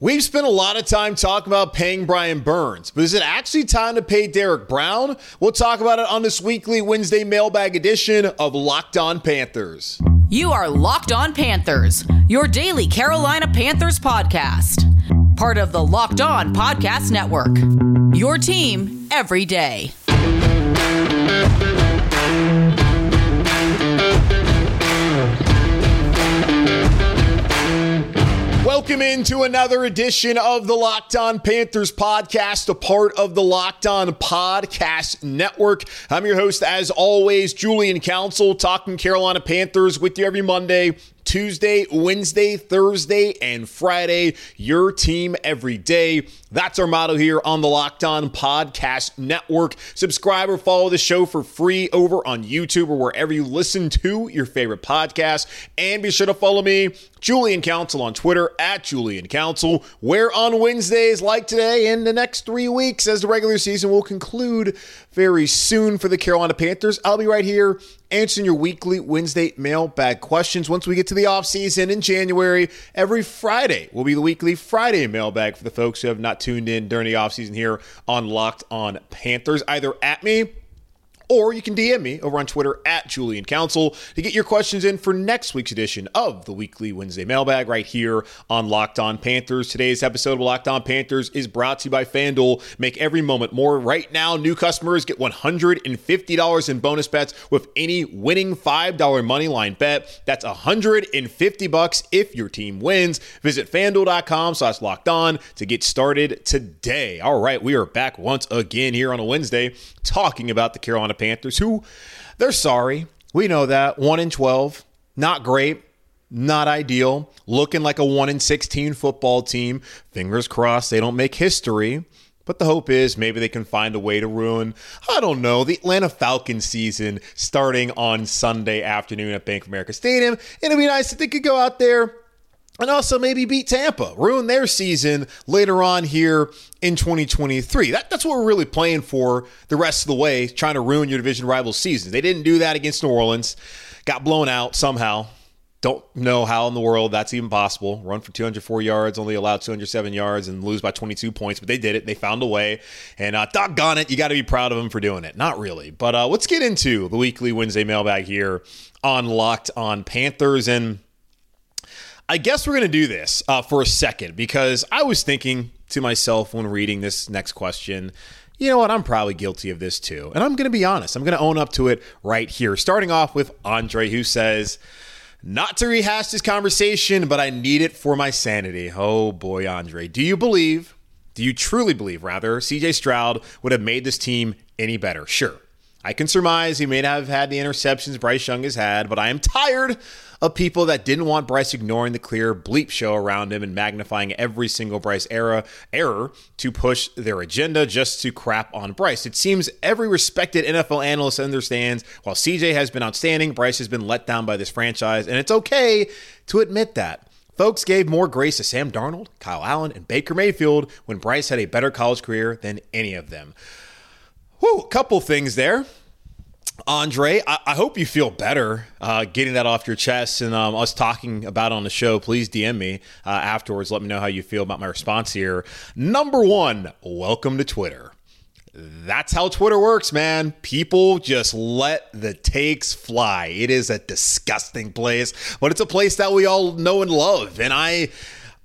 We've spent a lot of time talking about paying Brian Burns, but is it actually time to pay Derrick Brown? We'll talk about it on this weekly Wednesday mailbag edition of Locked On Panthers. You are Locked On Panthers, your daily Carolina Panthers podcast. Part of the Locked On Podcast Network. Your team every day. Welcome into another edition of the Locked On Panthers podcast, a part of the Locked On Podcast Network. I'm your host, as always, Julian Council, talking Carolina Panthers with you every Monday Tuesday, Wednesday, Thursday, and Friday. Your team every day. That's our motto here on the Locked On Podcast Network. Subscribe or follow the show for free over on YouTube or wherever you listen to your favorite podcast. And be sure to follow me, Julian Council, on Twitter at Julian Council, where on Wednesdays, like today, in the next three weeks, as the regular season will conclude very soon for the Carolina Panthers, I'll be right here answering your weekly Wednesday mailbag questions. Once we get to the offseason in January, every Friday will be the weekly Friday mailbag for the folks who have not tuned in during the offseason here on Locked on Panthers, either at me or you can DM me over on Twitter at Julian Council to get your questions in for next week's edition of the weekly Wednesday mailbag right here on Locked On Panthers. Today's episode of Locked On Panthers is brought to you by FanDuel. Make every moment more. Right now, new customers get $150 in bonus bets with any winning $5 money line bet. That's 150 bucks if your team wins. Visit fanduel.com slash locked on to get started today. All right, we are back once again here on a Wednesday talking about the Carolina Panthers, who they're sorry. We know that. 1 in 12, not great, not ideal. Looking like a 1 in 16 football team. Fingers crossed they don't make history. But the hope is maybe they can find a way to ruin, I don't know, the Atlanta Falcons season starting on Sunday afternoon at Bank of America Stadium. It'd be nice if they could go out there and also maybe beat Tampa, ruin their season later on here in 2023. That, that's what we're really playing for the rest of the way, trying to ruin your division rival seasons. They didn't do that against New Orleans, got blown out somehow. Don't know how in the world that's even possible. Run for 204 yards, only allowed 207 yards, and lose by 22 points, but they did it. They found a way. And uh, doggone it, you got to be proud of them for doing it. Not really. But uh, let's get into the weekly Wednesday mailbag here on Locked on Panthers. And I guess we're going to do this uh, for a second because I was thinking to myself when reading this next question, you know what? I'm probably guilty of this too. And I'm going to be honest. I'm going to own up to it right here. Starting off with Andre, who says, not to rehash this conversation, but I need it for my sanity. Oh boy, Andre. Do you believe, do you truly believe, rather, CJ Stroud would have made this team any better? Sure. I can surmise he may not have had the interceptions Bryce Young has had, but I am tired of people that didn't want Bryce ignoring the clear bleep show around him and magnifying every single Bryce era error to push their agenda just to crap on Bryce. It seems every respected NFL analyst understands while CJ has been outstanding, Bryce has been let down by this franchise, and it's okay to admit that. Folks gave more grace to Sam Darnold, Kyle Allen, and Baker Mayfield when Bryce had a better college career than any of them. Whew, couple things there. Andre, I, I, hope you feel better uh, getting that off your chest and um, us talking about on the show. Please DM me uh, afterwards. Let me know how you feel about my response here. Number one, welcome to Twitter. That's how Twitter works, man. People just let the takes fly. It is a disgusting place, but it's a place that we all know and love. And I.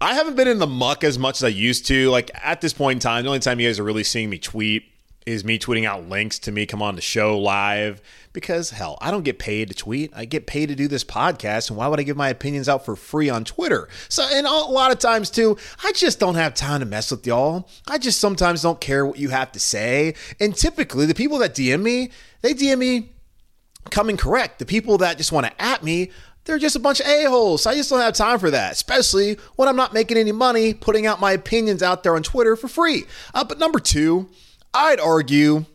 I haven't been in the muck as much as I used to. Like at this point in time, the only time you guys are really seeing me tweet is me tweeting out links to me come on the show live because hell, I don't get paid to tweet. I get paid to do this podcast, and why would I give my opinions out for free on Twitter? So, and a lot of times too, I just don't have time to mess with y'all. I just sometimes don't care what you have to say. And typically, the people that DM me, they DM me coming correct. The people that just want to at me, they're just a bunch of a-holes. I just don't have time for that, especially when I'm not making any money putting out my opinions out there on Twitter for free. Uh, but number two, I'd argue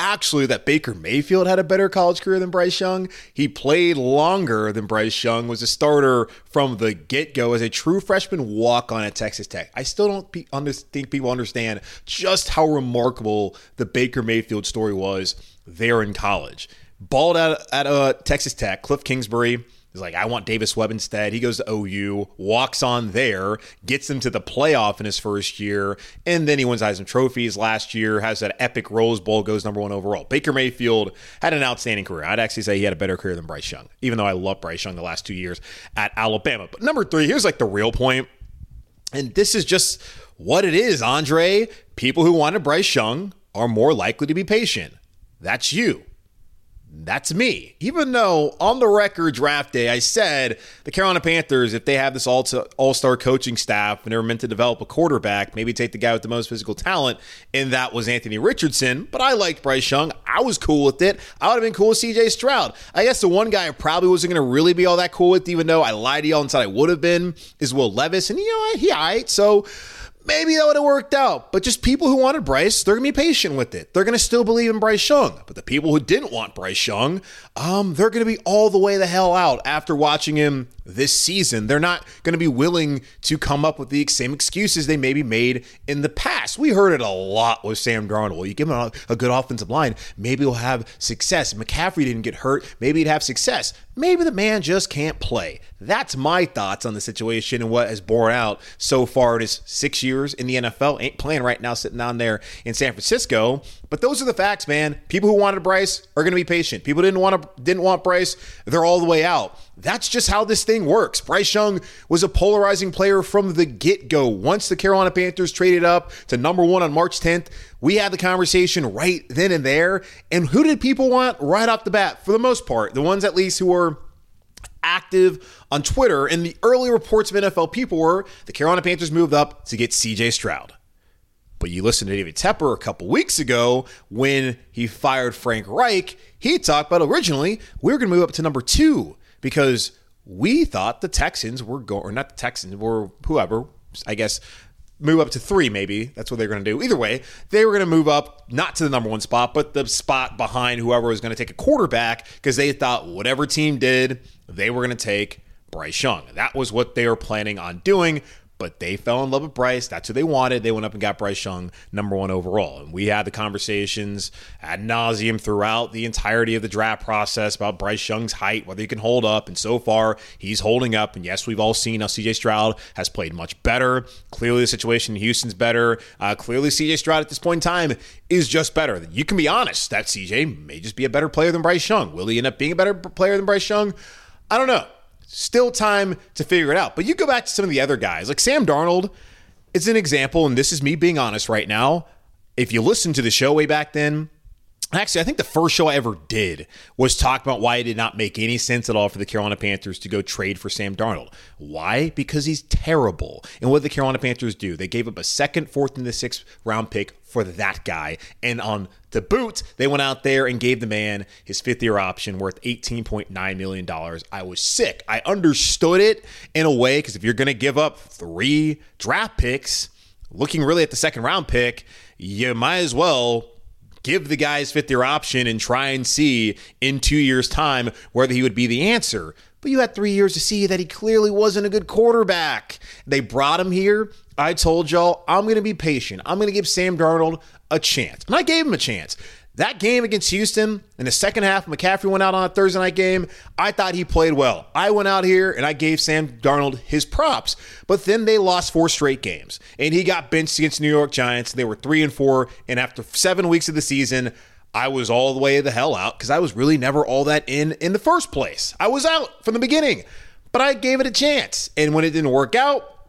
actually that Baker Mayfield had a better college career than Bryce Young. He played longer than Bryce Young, was a starter from the get go as a true freshman walk on at Texas Tech. I still don't under, think people understand just how remarkable the Baker Mayfield story was there in college. Balled out at uh, Texas Tech, Cliff Kingsbury He's like, I want Davis Webb instead. He goes to OU, walks on there, gets them to the playoff in his first year, and then he wins Heisman trophies last year, has that epic Rose Bowl, goes number one overall. Baker Mayfield had an outstanding career. I'd actually say he had a better career than Bryce Young, even though I love Bryce Young the last two years at Alabama. But number three, here's like the real point, and this is just what it is, Andre. People who wanted Bryce Young are more likely to be patient. That's you. That's me. Even though on the record draft day, I said the Carolina Panthers, if they have this all star coaching staff and they're meant to develop a quarterback, maybe take the guy with the most physical talent, and that was Anthony Richardson. But I liked Bryce Young. I was cool with it. I would have been cool with CJ Stroud. I guess the one guy I probably wasn't going to really be all that cool with, even though I lied to y'all and said I would have been, is Will Levis. And, you know, he, all right. So, maybe that would have worked out. But just people who wanted Bryce, they're gonna be patient with it. They're gonna still believe in Bryce Young. But the people who didn't want Bryce Young, um, they're gonna be all the way the hell out after watching him this season. They're not gonna be willing to come up with the same excuses they maybe made in the past. We heard it a lot with Sam Darnold. Well, you give him a, a good offensive line, maybe he'll have success. McCaffrey didn't get hurt, maybe he'd have success. Maybe the man just can't play. That's my thoughts on the situation and what has borne out so far in his six years in the NFL. Ain't playing right now, sitting down there in San Francisco. But those are the facts, man. People who wanted Bryce are going to be patient. People didn't want to didn't want Bryce. They're all the way out. That's just how this thing works. Bryce Young was a polarizing player from the get go. Once the Carolina Panthers traded up to number one on March 10th, we had the conversation right then and there. And who did people want right off the bat? For the most part, the ones at least who were active on Twitter. And the early reports of NFL people were the Carolina Panthers moved up to get CJ Stroud. But you listened to David Tepper a couple weeks ago when he fired Frank Reich. He talked about originally we were going to move up to number two because we thought the Texans were going, or not the Texans, or whoever, I guess, move up to three, maybe. That's what they're going to do. Either way, they were going to move up not to the number one spot, but the spot behind whoever was going to take a quarterback because they thought whatever team did, they were going to take Bryce Young. That was what they were planning on doing but they fell in love with Bryce. That's who they wanted. They went up and got Bryce Young number one overall. And we had the conversations ad nauseum throughout the entirety of the draft process about Bryce Young's height, whether he can hold up. And so far, he's holding up. And yes, we've all seen how CJ Stroud has played much better. Clearly, the situation in Houston's better. Uh, clearly, CJ Stroud at this point in time is just better. You can be honest that CJ may just be a better player than Bryce Young. Will he end up being a better player than Bryce Young? I don't know. Still time to figure it out. But you go back to some of the other guys, like Sam Darnold is an example, and this is me being honest right now. If you listen to the show way back then, Actually, I think the first show I ever did was talk about why it did not make any sense at all for the Carolina Panthers to go trade for Sam Darnold. Why? Because he's terrible. And what did the Carolina Panthers do? They gave up a second, fourth, and the sixth round pick for that guy. And on the boot, they went out there and gave the man his fifth year option worth $18.9 million. I was sick. I understood it in a way because if you're going to give up three draft picks, looking really at the second round pick, you might as well give the guy's fifth year option and try and see in two years' time whether he would be the answer. But you had three years to see that he clearly wasn't a good quarterback. They brought him here. I told y'all, I'm going to be patient. I'm going to give Sam Darnold a chance. And I gave him a chance. That game against Houston in the second half, McCaffrey went out on a Thursday night game. I thought he played well. I went out here and I gave Sam Darnold his props. But then they lost four straight games. And he got benched against New York Giants. They were three and four. And after seven weeks of the season, I was all the way the hell out because I was really never all that in in the first place. I was out from the beginning, but I gave it a chance. And when it didn't work out,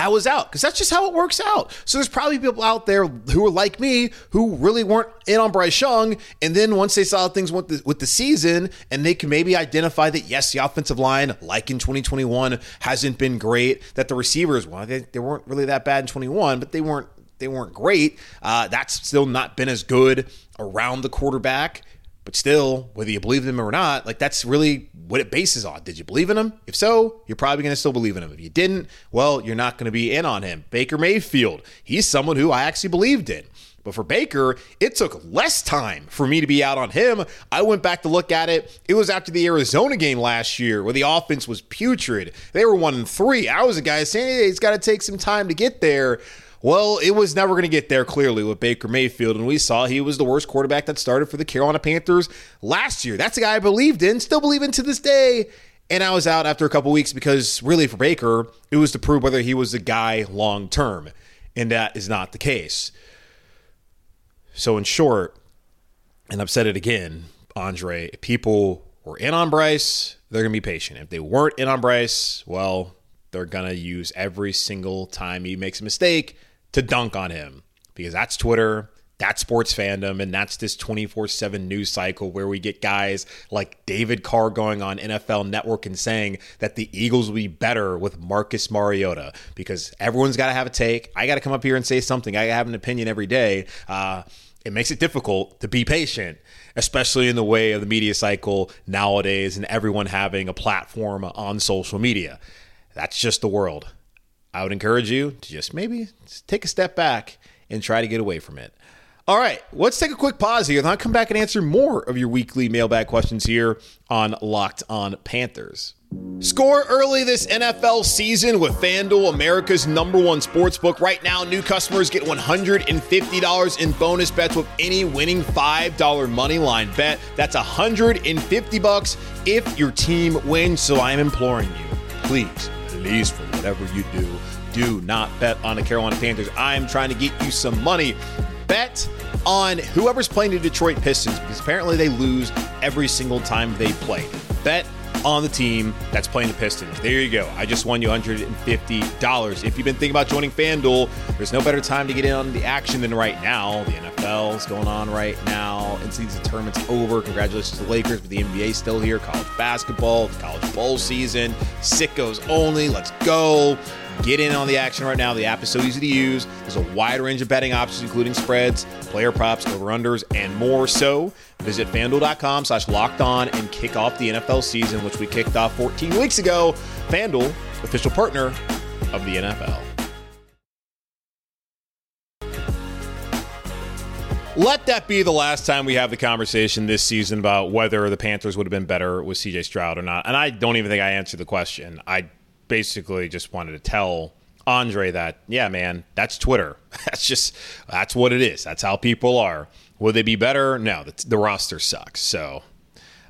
I was out because that's just how it works out. So there's probably people out there who are like me who really weren't in on Bryce Young, and then once they saw things with the, with the season, and they can maybe identify that yes, the offensive line, like in 2021, hasn't been great. That the receivers, well, they, they weren't really that bad in 21, but they weren't they weren't great. Uh, that's still not been as good around the quarterback. But still, whether you believe them or not, like that's really what it bases on. Did you believe in him? If so, you're probably going to still believe in him. If you didn't, well, you're not going to be in on him. Baker Mayfield, he's someone who I actually believed in. But for Baker, it took less time for me to be out on him. I went back to look at it. It was after the Arizona game last year where the offense was putrid. They were one and three. I was a guy saying, hey, it's got to take some time to get there. Well, it was never going to get there clearly with Baker Mayfield, and we saw he was the worst quarterback that started for the Carolina Panthers last year. That's a guy I believed in, still believe in to this day. And I was out after a couple weeks because really for Baker, it was to prove whether he was the guy long term. And that is not the case. So, in short, and I've said it again, Andre, if people were in on Bryce, they're going to be patient. If they weren't in on Bryce, well, they're going to use every single time he makes a mistake to dunk on him because that's Twitter, that's sports fandom, and that's this 24 7 news cycle where we get guys like David Carr going on NFL Network and saying that the Eagles will be better with Marcus Mariota because everyone's got to have a take. I got to come up here and say something. I have an opinion every day. Uh, it makes it difficult to be patient, especially in the way of the media cycle nowadays and everyone having a platform on social media. That's just the world. I would encourage you to just maybe take a step back and try to get away from it. All right, let's take a quick pause here, and I'll come back and answer more of your weekly mailbag questions here on Locked On Panthers. Score early this NFL season with FanDuel, America's number one sports book. Right now, new customers get $150 in bonus bets with any winning $5 money line bet. That's 150 bucks if your team wins. So I'm imploring you, please, please, for whatever you do, do not bet on the Carolina Panthers. I'm trying to get you some money bet on whoever's playing the Detroit Pistons because apparently they lose every single time they play. Bet on the team that's playing the Pistons. There you go. I just won you $150. If you've been thinking about joining FanDuel, there's no better time to get in on the action than right now. The NFL is going on right now. In-season tournament's over. Congratulations to the Lakers, but the NBA still here. College basketball, college bowl season, sickos only. Let's go. Get in on the action right now. The app is so easy to use. There's a wide range of betting options, including spreads, player props, over-unders, and more. So visit fanduel.com slash locked on and kick off the NFL season, which we kicked off 14 weeks ago. FanDuel, official partner of the NFL. Let that be the last time we have the conversation this season about whether the Panthers would have been better with CJ Stroud or not. And I don't even think I answered the question. I basically just wanted to tell Andre that, yeah, man, that's Twitter. That's just, that's what it is. That's how people are. Will they be better? No, the, the roster sucks. So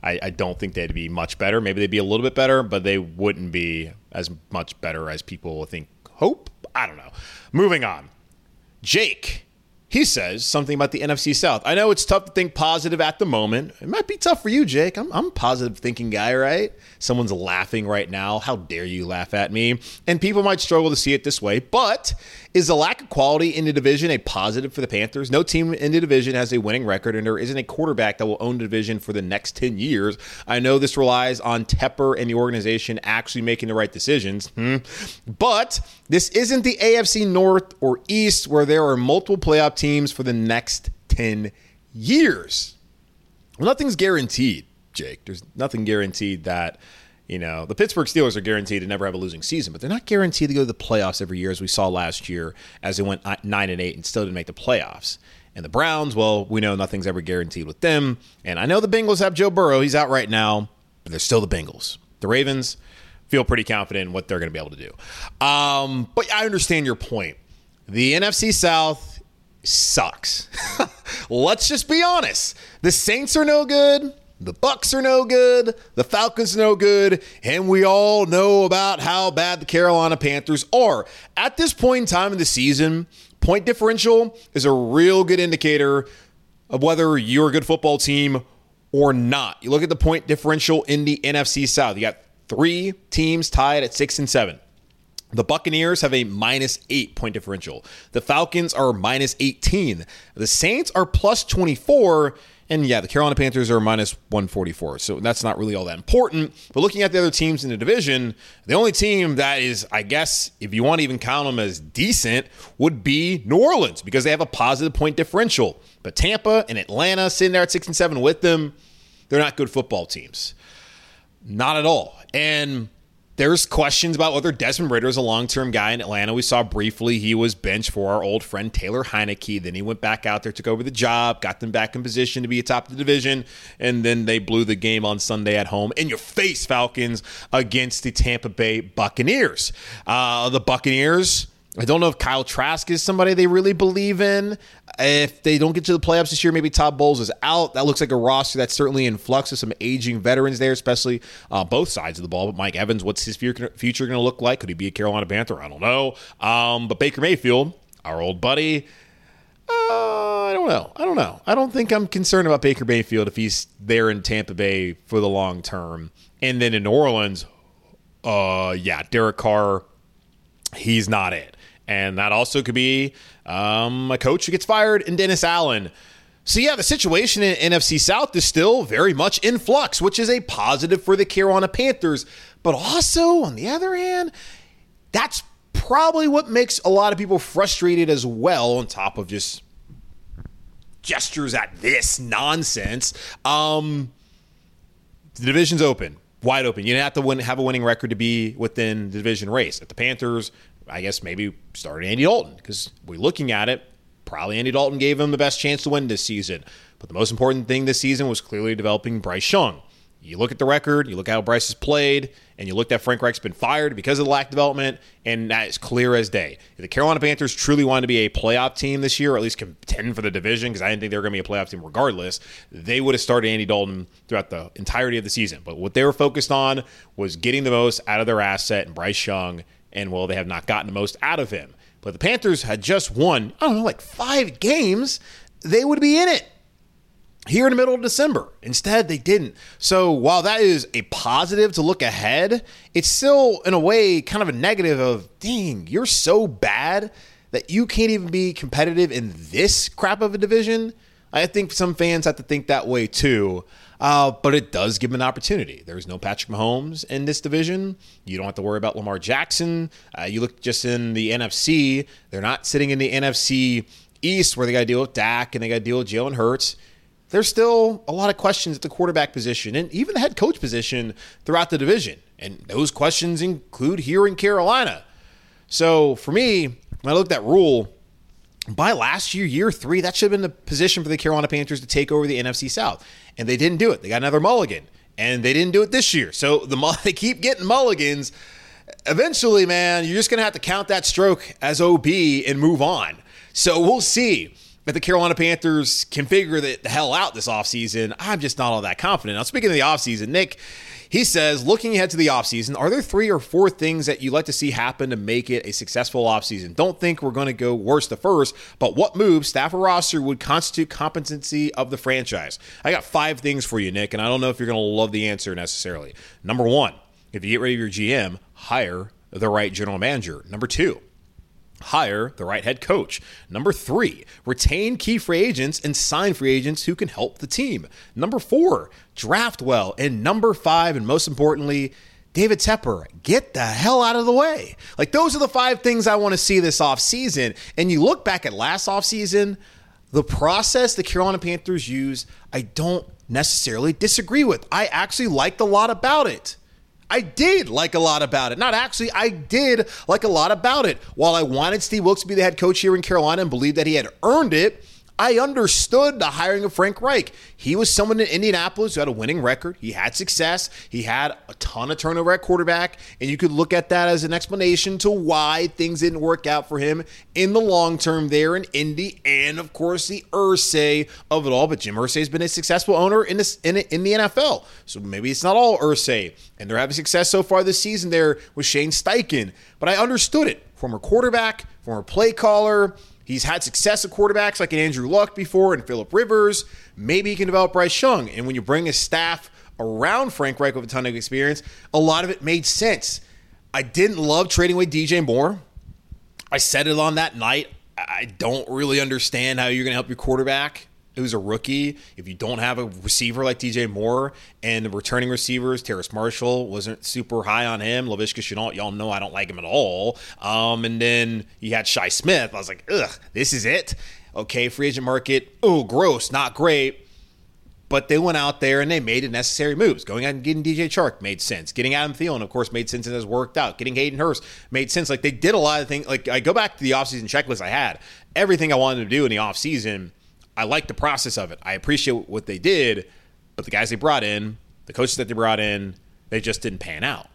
I, I, don't think they'd be much better. Maybe they'd be a little bit better, but they wouldn't be as much better as people think. Hope? I don't know. Moving on. Jake he says something about the NFC South. I know it's tough to think positive at the moment. It might be tough for you, Jake. I'm, I'm a positive thinking guy, right? Someone's laughing right now. How dare you laugh at me? And people might struggle to see it this way, but is the lack of quality in the division a positive for the Panthers? No team in the division has a winning record, and there isn't a quarterback that will own the division for the next 10 years. I know this relies on Tepper and the organization actually making the right decisions, hmm. but this isn't the AFC North or East where there are multiple playoff teams for the next 10 years. Well, nothing's guaranteed, Jake. There's nothing guaranteed that, you know, the Pittsburgh Steelers are guaranteed to never have a losing season, but they're not guaranteed to go to the playoffs every year, as we saw last year, as they went 9 and 8 and still didn't make the playoffs. And the Browns, well, we know nothing's ever guaranteed with them. And I know the Bengals have Joe Burrow. He's out right now, but they're still the Bengals. The Ravens feel pretty confident in what they're going to be able to do. Um, but I understand your point. The NFC South sucks. Let's just be honest. The Saints are no good. The Bucs are no good. The Falcons are no good. And we all know about how bad the Carolina Panthers are. At this point in time in the season, point differential is a real good indicator of whether you're a good football team or not. You look at the point differential in the NFC South. You got three teams tied at six and seven. The Buccaneers have a minus eight point differential. The Falcons are minus 18. The Saints are plus 24. And yeah, the Carolina Panthers are minus 144. So that's not really all that important. But looking at the other teams in the division, the only team that is, I guess, if you want to even count them as decent, would be New Orleans because they have a positive point differential. But Tampa and Atlanta sitting there at six and seven with them, they're not good football teams. Not at all. And there's questions about whether Desmond Ridder is a long term guy in Atlanta. We saw briefly he was benched for our old friend Taylor Heinicke. Then he went back out there, took over the job, got them back in position to be atop the division, and then they blew the game on Sunday at home in your face, Falcons, against the Tampa Bay Buccaneers. Uh, the Buccaneers I don't know if Kyle Trask is somebody they really believe in. If they don't get to the playoffs this year, maybe Todd Bowles is out. That looks like a roster that's certainly in flux with some aging veterans there, especially uh, both sides of the ball. But Mike Evans, what's his future going to look like? Could he be a Carolina Panther? I don't know. Um, but Baker Mayfield, our old buddy, uh, I don't know. I don't know. I don't think I'm concerned about Baker Mayfield if he's there in Tampa Bay for the long term. And then in New Orleans, uh, yeah, Derek Carr, he's not it and that also could be um, a coach who gets fired and Dennis Allen. So yeah, the situation in NFC South is still very much in flux, which is a positive for the Carolina Panthers. But also, on the other hand, that's probably what makes a lot of people frustrated as well, on top of just gestures at this nonsense. Um, the division's open, wide open. You don't have to win, have a winning record to be within the division race. If the Panthers I guess maybe start Andy Dalton because we're looking at it. Probably Andy Dalton gave him the best chance to win this season. But the most important thing this season was clearly developing Bryce Young. You look at the record, you look at how Bryce has played, and you look at Frank Reich's been fired because of the lack of development, and that is clear as day. If the Carolina Panthers truly wanted to be a playoff team this year, or at least contend for the division, because I didn't think they were going to be a playoff team regardless, they would have started Andy Dalton throughout the entirety of the season. But what they were focused on was getting the most out of their asset and Bryce Young and well, they have not gotten the most out of him. But the Panthers had just won, I don't know, like five games. They would be in it here in the middle of December. Instead, they didn't. So while that is a positive to look ahead, it's still, in a way, kind of a negative of, dang, you're so bad that you can't even be competitive in this crap of a division. I think some fans have to think that way too. Uh, but it does give them an opportunity. There's no Patrick Mahomes in this division. You don't have to worry about Lamar Jackson. Uh, you look just in the NFC, they're not sitting in the NFC East where they got to deal with Dak and they got to deal with Jalen Hurts. There's still a lot of questions at the quarterback position and even the head coach position throughout the division. And those questions include here in Carolina. So for me, when I look at that Rhule, by last year, year three, that should have been the position for the Carolina Panthers to take over the NFC South. And they didn't do it. They got another mulligan. And they didn't do it this year. So the they keep getting mulligans. Eventually, man, you're just going to have to count that stroke as OB and move on. So we'll see if the Carolina Panthers can figure the hell out this offseason. I'm just not all that confident. Now, speaking of the offseason, Nick, he says, looking ahead to the offseason, are there three or four things that you'd like to see happen to make it a successful offseason? Don't think we're going to go worst to first, but what moves, staff or roster, would constitute competency of the franchise? I got five things for you, Nick, and I don't know if you're going to love the answer necessarily. Number one, if you get rid of your GM, hire the right general manager. Number two, hire the right head coach. Number three, retain key free agents and sign free agents who can help the team. Number four, draft well. And number five, and most importantly, David Tepper, get the hell out of the way. Like those are the five things I want to see this offseason. And you look back at last offseason, the process the Carolina Panthers use, I don't necessarily disagree with. I actually liked a lot about it. I did like a lot about it. Not actually, I did like a lot about it. While I wanted Steve Wilks to be the head coach here in Carolina and believed that he had earned it, I understood the hiring of Frank Reich. He was someone in Indianapolis who had a winning record. He had success. He had a ton of turnover at quarterback. And you could look at that as an explanation to why things didn't work out for him in the long term there in Indy. And of course, the Irsay of it all. But Jim Irsay has been a successful owner in, this, in, in the NFL. So maybe it's not all Irsay. And they're having success so far this season there with Shane Steichen. But I understood it. Former quarterback, former play caller He's had success at quarterbacks like an Andrew Luck before and Philip Rivers. Maybe he can develop Bryce Young. And when you bring a staff around Frank Reich with a ton of experience, a lot of it made sense. I didn't love trading away DJ Moore. I said it on that night. I don't really understand how you're going to help your quarterback who's a rookie, if you don't have a receiver like DJ Moore and the returning receivers, Terrace Marshall wasn't super high on him. Laviska Shenault, y'all know I don't like him at all. Um, and then you had Shi Smith. I was like, ugh, this is it. Okay, free agent market. Oh, gross, not great. But they went out there and they made the necessary moves. Going out and getting DJ Chark made sense. Getting Adam Thielen, of course, made sense and has worked out. Getting Hayden Hurst made sense. Like they did a lot of things. Like I go back to the offseason checklist I had. Everything I wanted to do in the offseason, I like the process of it. I appreciate what they did, but the guys they brought in, the coaches that they brought in, they just didn't pan out.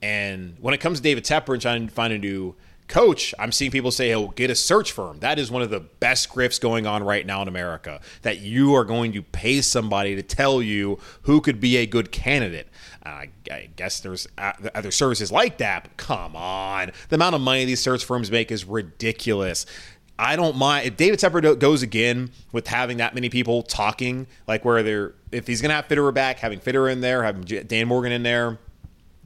And when it comes to David Tepper and trying to find a new coach, I'm seeing people say, oh, get a search firm. That is one of the best grifts going on right now in America. That you are going to pay somebody to tell you who could be a good candidate. Uh, I guess there's other services like that, come on. The amount of money these search firms make is ridiculous. I don't mind if David Tepper goes again with having that many people talking, like where they're if he's gonna have Fitterer back, having Fitterer in there, having Dan Morgan in there,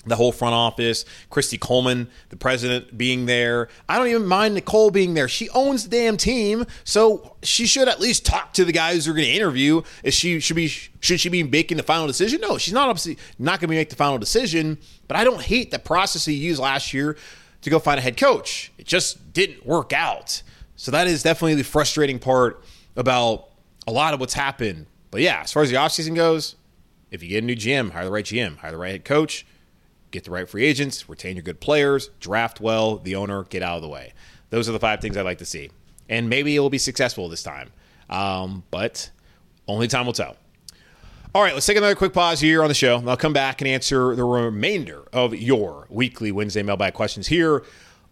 the whole front office, Kristi Coleman, the president being there. I don't even mind Nicole being there. She owns the damn team, so she should at least talk to the guys who are going to interview. Is she should be should she be making the final decision? No, she's not obviously not going to make the final decision. But I don't hate the process he used last year to go find a head coach. It just didn't work out. So that is definitely the frustrating part about a lot of what's happened. But yeah, as far as the offseason goes, if you get a new GM, hire the right GM, hire the right head coach get the right free agents, retain your good players, draft well, the owner, get out of the way. Those are the five things I'd like to see. And maybe it will be successful this time. Um, but only time will tell. All right, let's take another quick pause here on the show. I'll come back and answer the remainder of your weekly Wednesday mailbag questions here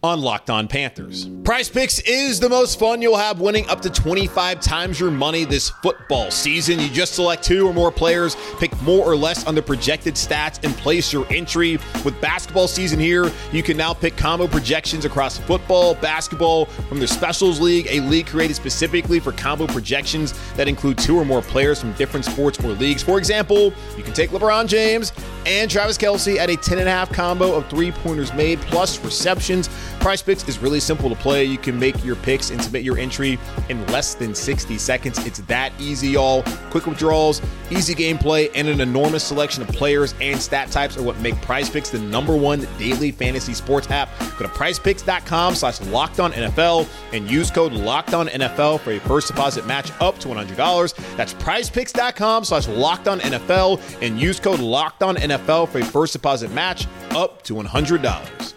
on Locked On Panthers. Prize Picks is the most fun you'll have winning up to 25 times your money this football season. You just select two or more players, pick more or less on the projected stats, and place your entry. With basketball season here, you can now pick combo projections across football, basketball, from the Specials League, a league created specifically for combo projections that include two or more players from different sports or leagues. For example, you can take LeBron James and Travis Kelce at a 10.5 combo of three pointers made plus receptions. Prize Picks is really simple to play. You can make your picks and submit your entry in less than 60 seconds. It's that easy, y'all. Quick withdrawals, easy gameplay, and an enormous selection of players and stat types are what make Prize Picks the number one daily fantasy sports app. Go to prizepicks.com slash locked on NFL and use code locked on NFL for a first deposit match up to $100. That's prizepicks.com slash locked on NFL and use code locked on NFL for a first deposit match up to $100.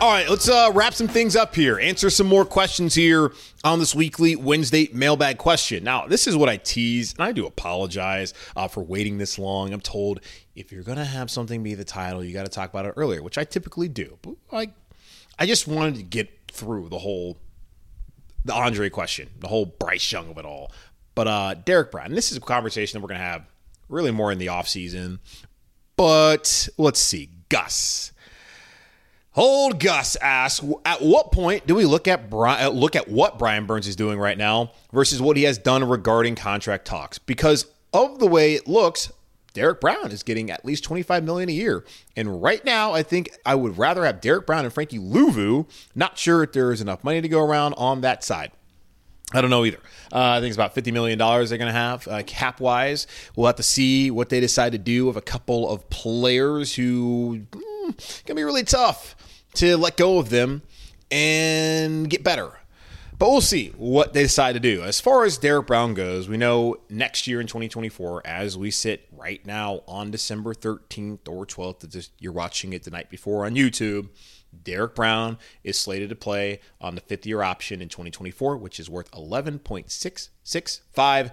All right, let's uh, wrap some things up here. Answer some more questions here on this weekly Wednesday mailbag question. Now, this is what I tease, and I do apologize uh, for waiting this long. I'm told if you're going to have something be the title, you got to talk about it earlier, which I typically do. But I, I just wanted to get through the whole the Andre question, the whole Bryce Young of it all. But uh, Derrick Brown, this is a conversation that we're going to have really more in the offseason. But let's see, Gus. Old Gus asks, at what point do we look at uh, look at what Brian Burns is doing right now versus what he has done regarding contract talks? Because of the way it looks, Derrick Brown is getting at least 25 million a year. And right now, I think I would rather have Derrick Brown and Frankie Luvu. Not sure if there is enough money to go around on that side. I don't know either. Uh, I think it's about $50 million they're going to have uh, cap wise. We'll have to see what they decide to do with a couple of players who to be really tough to let go of them and get better. But we'll see what they decide to do. As far as Derrick Brown goes, we know next year in 2024, as we sit right now on December 13th or 12th, you're watching it the night before on YouTube, Derrick Brown is slated to play on the fifth year option in 2024, which is worth $11.665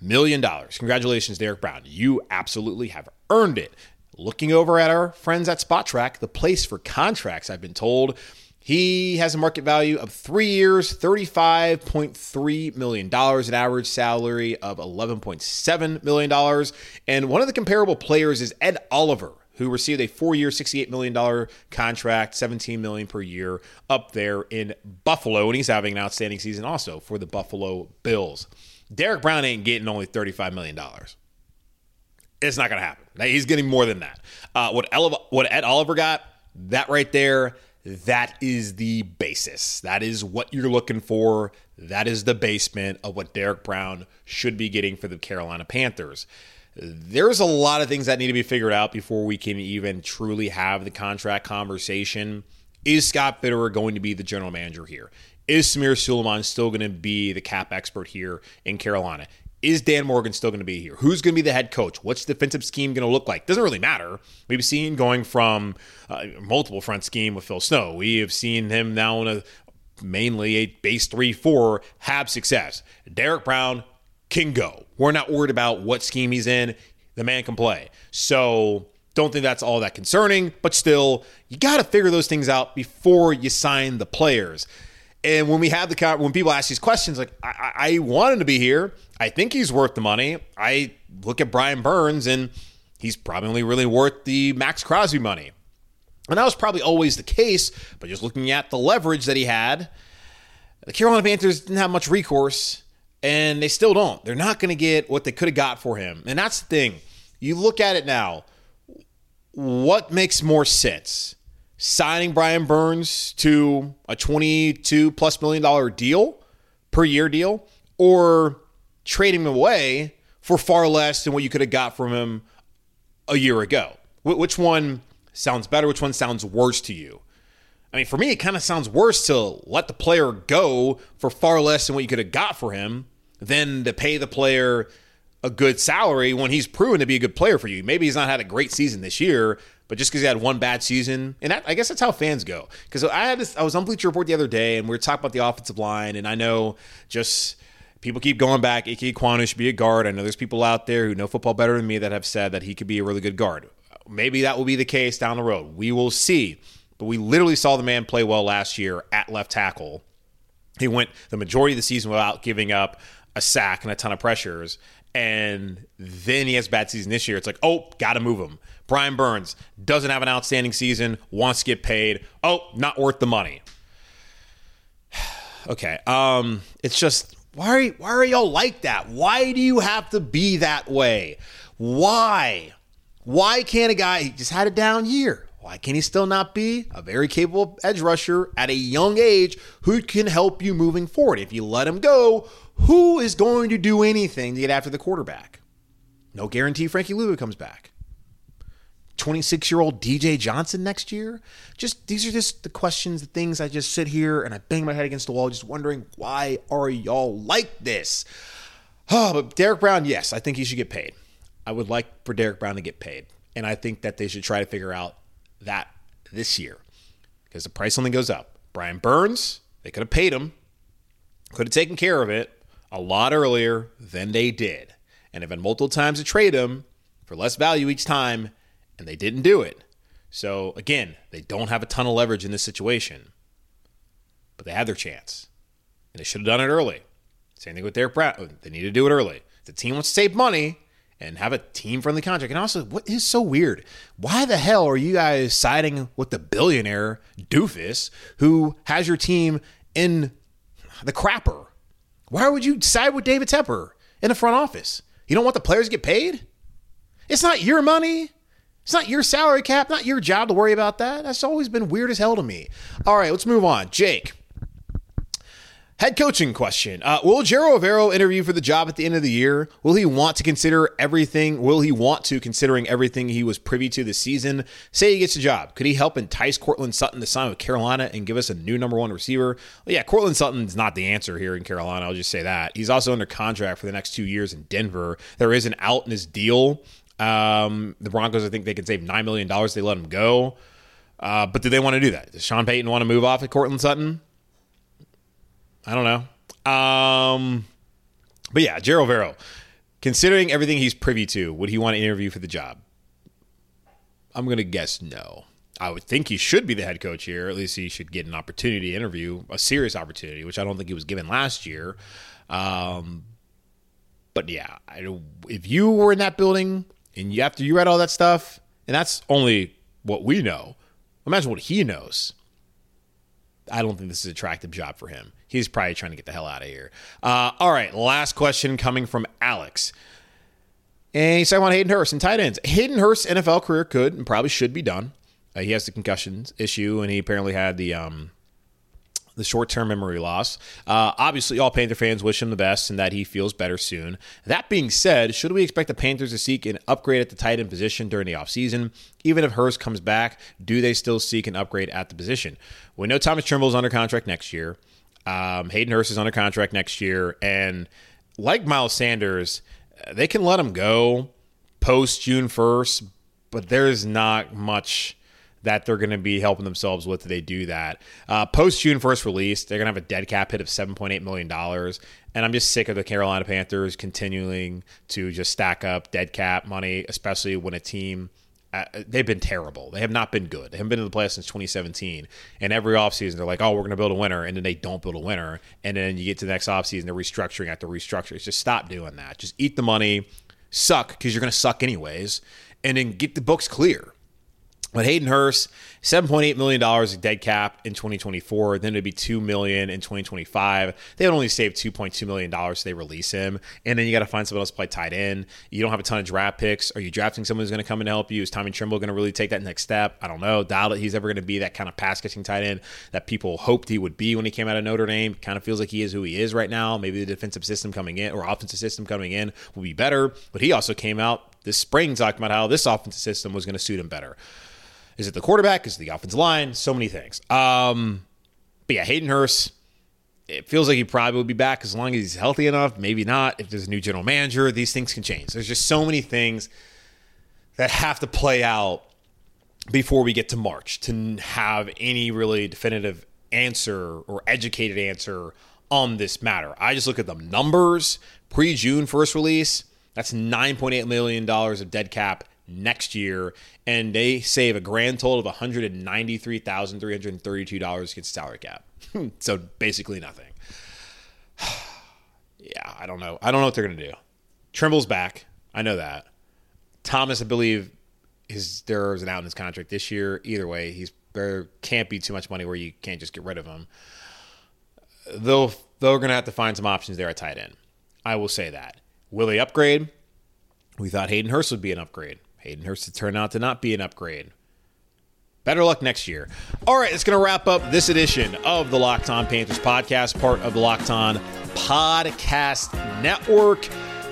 million. Congratulations, Derrick Brown. You absolutely have earned it. Looking over at our friends at Spotrac, the place for contracts, I've been told. He has a market value of three years, $35.3 million, an average salary of $11.7 million. And one of the comparable players is Ed Oliver, who received a four-year, $68 million contract, 17 million per year up there in Buffalo. And he's having an outstanding season also for the Buffalo Bills. Derrick Brown ain't getting only $35 million. It's not going to happen. He's getting more than that. Uh, what, Ele- what Ed Oliver got, that right there, that is the basis. That is what you're looking for. That is the basement of what Derrick Brown should be getting for the Carolina Panthers. There's a lot of things that need to be figured out before we can even truly have the contract conversation. Is Scott Fitterer going to be the general manager here? Is Samir Suleiman still going to be the cap expert here in Carolina? Is Dan Morgan still going to be here? Who's going to be the head coach? What's the defensive scheme going to look like? Doesn't really matter. We've seen going from uh, multiple front scheme with Phil Snow. We have seen him now in a mainly a base 3 4 have success. Derrick Brown can go. We're not worried about what scheme he's in. The man can play. So don't think that's all that concerning, but still, you got to figure those things out before you sign the players. And when we have the when people ask these questions, like I, I want him to be here. I think he's worth the money. I look at Brian Burns and he's probably really worth the Maxx Crosby money. And that was probably always the case, but just looking at the leverage that he had, the Carolina Panthers didn't have much recourse, and they still don't. They're not going to get what they could have got for him. And that's the thing. You look at it now, what makes more sense? Signing Brian Burns to a 22 plus million dollar deal per year deal or trading him away for far less than what you could have got from him a year ago? Which one sounds better? Which one sounds worse to you? I mean, for me, it kind of sounds worse to let the player go for far less than what you could have got for him than to pay the player a good salary when he's proven to be a good player for you. Maybe he's not had a great season this year, but just because he had one bad season, and that, I guess that's how fans go. Because I had this, I was on Bleacher Report the other day, and we were talking about the offensive line, and I know just people keep going back. Ike Ekwonu should be a guard. I know there's people out there who know football better than me that have said that he could be a really good guard. Maybe that will be the case down the road. We will see. But we literally saw the man play well last year at left tackle. He went the majority of the season without giving up a sack and a ton of pressures. And then he has a bad season this year. It's like, oh, got to move him. Brian Burns doesn't have an outstanding season, wants to get paid. Oh, not worth the money. okay. Um, it's just why are why are y'all like that? Why do you have to be that way? Why? Why can't a guy he just had a down year? Why can he still not be a very capable edge rusher at a young age who can help you moving forward? If you let him go, who is going to do anything to get after the quarterback? No guarantee Frankie Luvu comes back. 26 year old DJ Johnson next year? Just these are just the questions, the things I just sit here and I bang my head against the wall, just wondering why are y'all like this? Oh, but Derrick Brown, yes, I think he should get paid. I would like for Derrick Brown to get paid. And I think that they should try to figure out that this year because the price only goes up. Brian Burns, they could have paid him, could have taken care of it a lot earlier than they did. And have been multiple times to trade him for less value each time, and they didn't do it. So again, they don't have a ton of leverage in this situation, but they had their chance, and they should have done it early. Same thing with Derrick Brown. They need to do it early. The team wants to save money, and have a team friendly contract. And also, what is so weird? Why the hell are you guys siding with the billionaire doofus who has your team in the crapper? Why would you side with David Tepper in the front office? You don't want the players to get paid? It's not your money. It's not your salary cap, not your job to worry about that. That's always been weird as hell to me. All right, let's move on. Jake. Head coaching question. Uh, will Ejiro Evero interview for the job at the end of the year? Will he want to consider everything? Will he want to, considering everything he was privy to this season? Say he gets a job. Could he help entice Courtland Sutton to sign with Carolina and give us a new number one receiver? Well, yeah, Courtland Sutton's not the answer here in Carolina. I'll just say that. He's also under contract for the next two years in Denver. There is an out in his deal. Um, the Broncos, I think they could save $9 million. They let him go. Uh, but do they want to do that? Does Sean Payton want to move off at Courtland Sutton? I don't know. Um, but yeah, Ejiro Evero. Considering everything he's privy to, would he want to interview for the job? I'm going to guess no. I would think he should be the head coach here. At least he should get an opportunity to interview, a serious opportunity, which I don't think he was given last year. Um, but yeah, I, if you were in that building and after you read all that stuff, and that's only what we know, imagine what he knows. I don't think this is an attractive job for him. He's probably trying to get the hell out of here. Uh, all right, last question coming from Alex. And he said, I want Hayden Hurst and tight ends. Hayden Hurst's NFL career could and probably should be done. Uh, he has the concussions issue, and he apparently had the um, the short term memory loss. Uh, obviously, all Panther fans wish him the best and that he feels better soon. That being said, should we expect the Panthers to seek an upgrade at the tight end position during the offseason? Even if Hurst comes back, do they still seek an upgrade at the position? We know Thomas Tremble is under contract next year. Um, Hayden Hurst is under contract next year, and like Miles Sanders, they can let him go post June 1st, but there's not much that they're going to be helping themselves with. They do that uh, post June 1st release. They're going to have a dead cap hit of 7.8 million dollars, and I'm just sick of the Carolina Panthers continuing to just stack up dead cap money, especially when a team. Uh, they've been terrible. They have not been good. They haven't been in the playoffs since 2017. And every offseason, they're like, oh, we're going to build a winner. And then they don't build a winner. And then you get to the next offseason, they're restructuring after restructuring. Just stop doing that. Just eat the money, suck, because you're going to suck anyways, and then get the books clear. But Hayden Hurst, $7.8 million of dead cap in 2024. Then it'd be 2 million in 2025. They would only save $2.2 million if they release him. And then you got to find someone else to play tight end. You don't have a ton of draft picks. Are you drafting someone who's going to come in and help you? Is Tommy Tremble going to really take that next step? I don't know. Doubt that he's ever going to be that kind of pass catching tight end that people hoped he would be when he came out of Notre Dame. Kind of feels like he is who he is right now. Maybe the defensive system coming in or offensive system coming in will be better. But he also came out this spring talking about how this offensive system was going to suit him better. Is it the quarterback? Is it the offensive line? So many things. Um, but yeah, Hayden Hurst, it feels like he probably will be back as long as he's healthy enough. Maybe not. If there's a new general manager, these things can change. There's just so many things that have to play out before we get to March to have any really definitive answer or educated answer on this matter. I just look at the numbers pre June first release. That's $9.8 million of dead cap next year, and they save a grand total of $193,332 against salary cap. so basically nothing. yeah, I don't know. I don't know what they're going to do. Tremble's back. I know that. Thomas, I believe, is there's an out in his contract this year. Either way, he's there can't be too much money where you can't just get rid of him. Though they're going to have to find some options there at tight end. I will say that. Will they upgrade? We thought Hayden Hurst would be an upgrade. Hayden Hurst turned out to not be an upgrade. Better luck next year. All right, it's going to wrap up this edition of the Locked On Panthers podcast, part of the Locked On Podcast Network,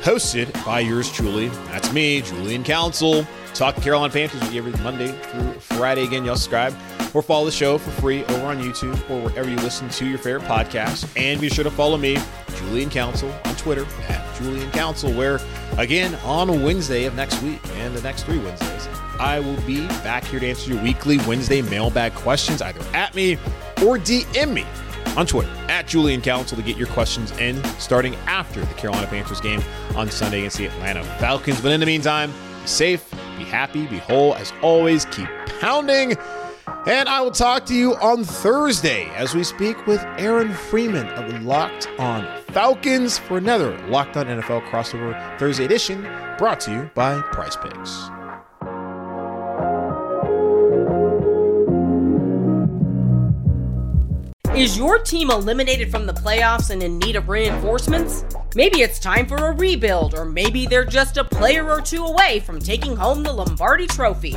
hosted by yours truly. That's me, Julian Council. Talk Carolina Panthers every Monday through Friday. Again, y'all subscribe or follow the show for free over on YouTube or wherever you listen to your favorite podcast. And be sure to follow me, Julian Council, on Twitter at Julian Council, where again on Wednesday of next week and the next three Wednesdays, I will be back here to answer your weekly Wednesday mailbag questions either at me or DM me on Twitter at Julian Council to get your questions in starting after the Carolina Panthers game on Sunday against the Atlanta Falcons. But in the meantime, be safe, be happy, be whole. As always, keep pounding. And I will talk to you on Thursday as we speak with Aaron Freeman of Locked On Falcons for another Locked On NFL crossover Thursday edition brought to you by PrizePicks. Is your team eliminated from the playoffs and in need of reinforcements? Maybe it's time for a rebuild, or maybe they're just a player or two away from taking home the Lombardi Trophy.